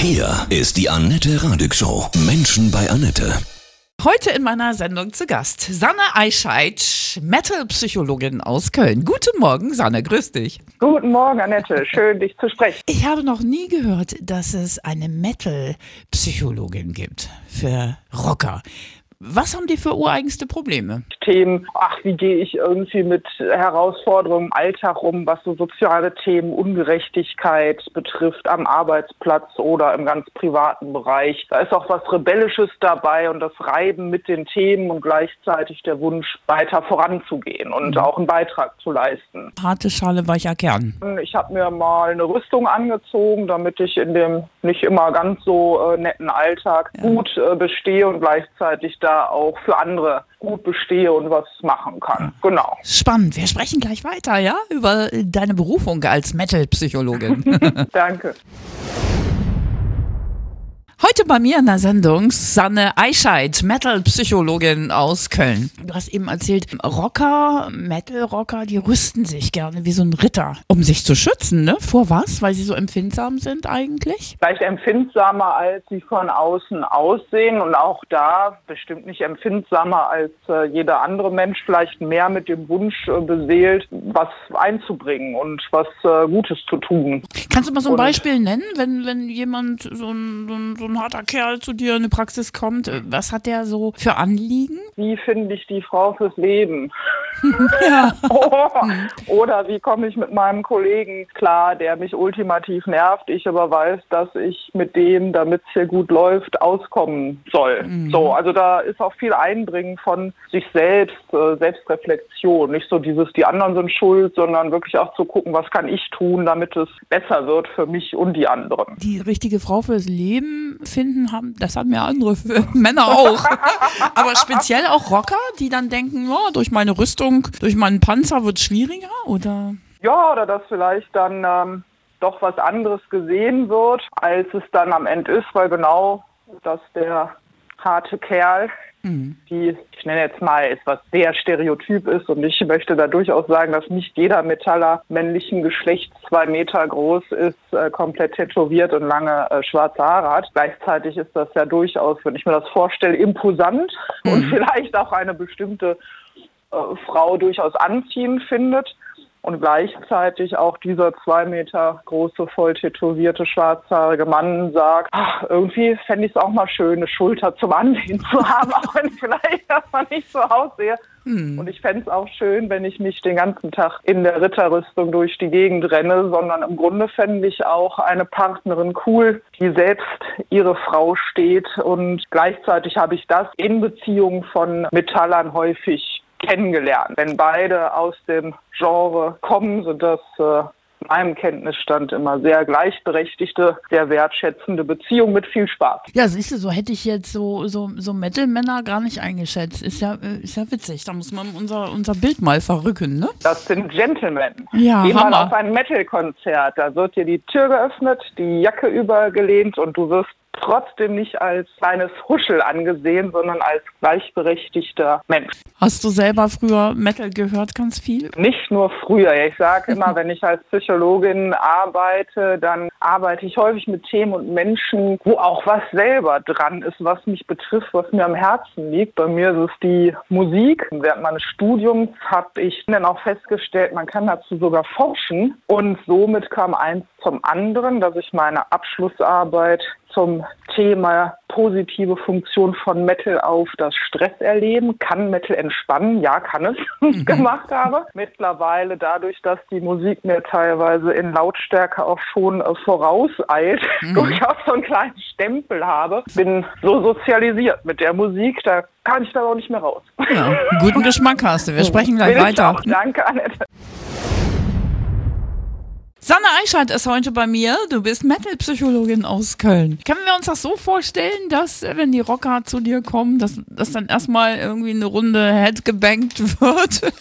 Hier ist die Annette Radig Show. Menschen bei Annette. Heute in meiner Sendung zu Gast Sanne Eichheit, Metal-Psychologin aus Köln. Guten Morgen, Sanne, grüß dich. Guten Morgen, Annette. Schön, dich zu sprechen. Ich habe noch nie gehört, dass es eine Metal-Psychologin gibt für Rocker. Was haben die für ureigenste Probleme? Themen, ach, wie gehe ich irgendwie mit Herausforderungen im Alltag um, was so soziale Themen, Ungerechtigkeit betrifft am Arbeitsplatz oder im ganz privaten Bereich. Da ist auch was Rebellisches dabei und das Reiben mit den Themen und gleichzeitig der Wunsch, weiter voranzugehen und mhm. auch einen Beitrag zu leisten. Harte Schale, weicher Kern. Ich habe mir mal eine Rüstung angezogen, damit ich in dem nicht immer ganz so äh, netten Alltag ja. gut äh, bestehe und gleichzeitig da da auch für andere gut bestehe und was machen kann. Genau. Spannend. Wir sprechen gleich weiter, ja, über deine Berufung als Metal-Psychologin. Danke. Heute bei mir in der Sendung Sanne Eichheit, Metal-Psychologin aus Köln. Du hast eben erzählt, Rocker, Metal-Rocker, die rüsten sich gerne wie so ein Ritter, um sich zu schützen, ne? Vor was? Weil sie so empfindsam sind eigentlich? Vielleicht empfindsamer, als sie von außen aussehen und auch da bestimmt nicht empfindsamer als äh, jeder andere Mensch, vielleicht mehr mit dem Wunsch äh, beseelt, was einzubringen und was äh, Gutes zu tun. Kannst du mal so ein und Beispiel nennen, wenn, wenn jemand so ein, so ein, so ein harter Kerl zu dir in die Praxis kommt, äh, was hat der so für Anliegen? Wie finde ich die Frau fürs Leben? ja. Oder wie komme ich mit meinem Kollegen klar, der mich ultimativ nervt, ich aber weiß, dass ich mit dem, damit es hier gut läuft, auskommen soll. Mhm. So, also da ist auch viel Einbringen von sich selbst, äh, Selbstreflexion. Nicht so dieses, die anderen sind schuld, sondern wirklich auch zu gucken, was kann ich tun, damit es besser wird für mich und die anderen. Die richtige Frau fürs Leben finden haben, das haben ja andere Männer auch. Aber speziell auch Rocker, die dann denken, oh, durch meine Rüstung, durch meinen Panzer wird es schwieriger, oder? Ja, oder dass vielleicht dann ähm, doch was anderes gesehen wird, als es dann am Ende ist, weil genau das der harte Kerl Mhm. die, ich nenne jetzt mal, etwas sehr stereotyp ist. Und ich möchte da durchaus sagen, dass nicht jeder Metaller männlichen Geschlechts zwei Meter groß ist, äh, komplett tätowiert und lange äh, schwarze Haare hat. Gleichzeitig ist das ja durchaus, wenn ich mir das vorstelle, imposant mhm. und vielleicht auch eine bestimmte Frau durchaus anziehend findet und gleichzeitig auch dieser zwei Meter große, voll tätowierte, schwarzhaarige Mann sagt, ach, irgendwie fände ich es auch mal schön, eine Schulter zum Ansehen zu haben, auch wenn ich vielleicht erstmal nicht so aussehe. Hm. Und ich fände es auch schön, wenn ich nicht den ganzen Tag in der Ritterrüstung durch die Gegend renne, sondern im Grunde fände ich auch eine Partnerin cool, die selbst ihre Frau steht. Und gleichzeitig habe ich das in Beziehungen von Metallern häufig kennengelernt. Wenn beide aus dem Genre kommen, sind das äh, meinem Kenntnisstand immer sehr gleichberechtigte, sehr wertschätzende Beziehung mit viel Spaß. Ja, siehst du, so hätte ich jetzt so, so, so Metal-Männer gar nicht eingeschätzt. Ist ja, äh, ist ja witzig. Da muss man unser, unser Bild mal verrücken, ne? Das sind Gentlemen. Ja, Geh Hammer. mal auf ein Metal-Konzert. Da wird dir die Tür geöffnet, die Jacke übergelehnt und du wirst trotzdem nicht als kleines Huschel angesehen, sondern als gleichberechtigter Mensch. Hast du selber früher Metal gehört, ganz viel? Nicht nur früher. Ich sage immer, wenn ich als Psychologin arbeite, dann arbeite ich häufig mit Themen und Menschen, wo auch was selber dran ist, was mich betrifft, was mir am Herzen liegt. Bei mir ist es die Musik. Während meines Studiums habe ich dann auch festgestellt, man kann dazu sogar forschen. Und somit kam eins zum anderen, dass ich meine Abschlussarbeit zum Thema positive Funktion von Metal auf das Stresserleben. Kann Metal entspannen? Ja, kann es. Mhm. gemacht habe. Mittlerweile dadurch, dass die Musik mir teilweise in Lautstärke auch schon äh, vorauseilt, mhm. durchaus so einen kleinen Stempel habe, bin so sozialisiert mit der Musik, da kann ich da auch nicht mehr raus. Ja, guten Geschmack hast du. Wir sprechen gleich weiter. Danke, Annette. Sanne Eichhardt ist heute bei mir. Du bist Metal-Psychologin aus Köln. Können wir uns das so vorstellen, dass, wenn die Rocker zu dir kommen, dass, dass dann erstmal irgendwie eine Runde Head gebankt wird?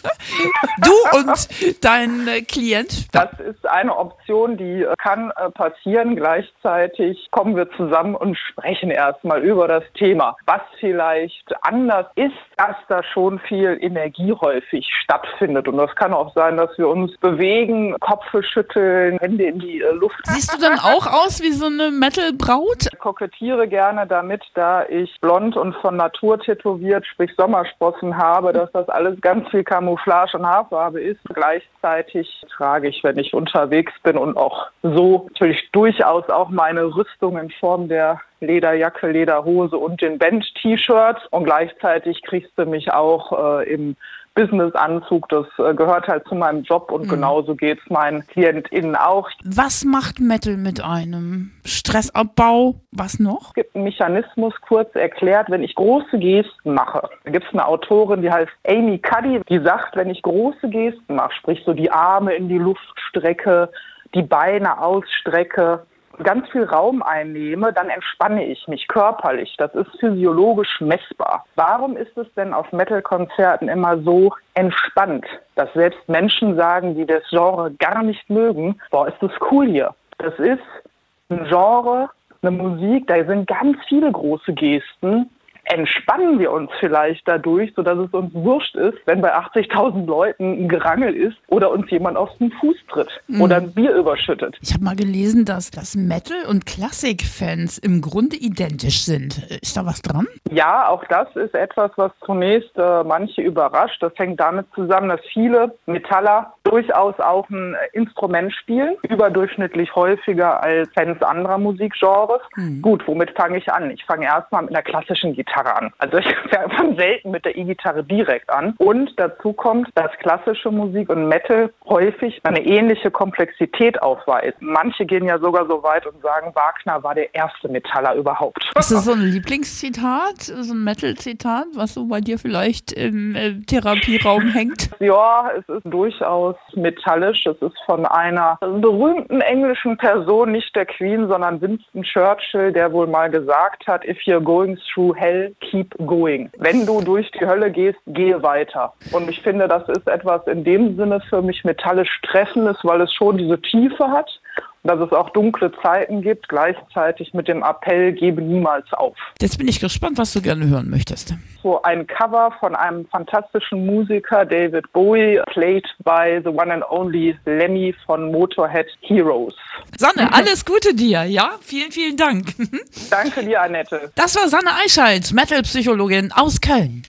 du und dein Klient? Das ist eine Option, die kann äh, passieren. Gleichzeitig kommen wir zusammen und sprechen erstmal über das Thema. Was vielleicht anders ist, dass da schon viel Energie häufig stattfindet. Und das kann auch sein, dass wir uns bewegen, Kopf schütteln, Köln, Hände in die äh, Luft. Siehst du dann auch aus wie so eine Metal-Braut? Ich kokettiere gerne damit, da ich blond und von Natur tätowiert, sprich Sommersprossen habe, dass das alles ganz viel Camouflage und Haarfarbe ist. Gleichzeitig trage ich, wenn ich unterwegs bin und auch so natürlich durchaus auch meine Rüstung in Form der Lederjacke, Lederhose und den Band-T-Shirt. Und gleichzeitig kriegst du mich auch äh, im Businessanzug. Das äh, gehört halt zu meinem Job und mhm. genauso geht es meinen KlientInnen auch. Was macht Metal mit einem? Stressabbau? Was noch? Es gibt einen Mechanismus, kurz erklärt, wenn ich große Gesten mache. Da gibt es eine Autorin, die heißt Amy Cuddy, die sagt, wenn ich große Gesten mache, sprich so die Arme in die Luft strecke, die Beine ausstrecke, ganz viel Raum einnehme, dann entspanne ich mich körperlich. Das ist physiologisch messbar. Warum ist es denn auf Metal-Konzerten immer so entspannt, dass selbst Menschen sagen, die das Genre gar nicht mögen, boah, ist das cool hier. Das ist ein Genre, eine Musik, da sind ganz viele große Gesten, entspannen wir uns vielleicht dadurch, sodass es uns wurscht ist, wenn bei 80.000 Leuten ein Gerangel ist oder uns jemand auf den Fuß tritt mhm. oder ein Bier überschüttet. Ich habe mal gelesen, dass, dass Metal- und Klassikfans im Grunde identisch sind. Ist da was dran? Ja, auch das ist etwas, was zunächst äh, manche überrascht. Das hängt damit zusammen, dass viele Metaller durchaus auch ein Instrument spielen, überdurchschnittlich häufiger als Fans anderer Musikgenres. Mhm. Gut, womit fange ich an? Ich fange erstmal mit einer klassischen Gitarre E-Gitarre an. Also ich fange selten mit der E-Gitarre direkt an. Und dazu kommt, dass klassische Musik und Metal häufig eine ähnliche Komplexität aufweisen. Manche gehen ja sogar so weit und sagen, Wagner war der erste Metaller überhaupt. Ist das so ein Lieblingszitat, so ein Metal-Zitat, was so bei dir vielleicht im äh, Therapieraum hängt? Ja, es ist durchaus metallisch. Es ist von einer berühmten englischen Person, nicht der Queen, sondern Winston Churchill, der wohl mal gesagt hat, if you're going through hell, keep going. Wenn du durch die Hölle gehst, gehe weiter. Und ich finde, das ist etwas in dem Sinne für mich metallisch Treffendes, weil es schon diese Tiefe hat dass es auch dunkle Zeiten gibt, gleichzeitig mit dem Appell, gebe niemals auf. Jetzt bin ich gespannt, was du gerne hören möchtest. So ein Cover von einem fantastischen Musiker, David Bowie, played by the one and only Lemmy von Motorhead Heroes. Sanne, alles Gute dir, ja? Vielen, vielen Dank. Danke dir, Annette. Das war Sanne Eichheit, Metal-Psychologin aus Köln.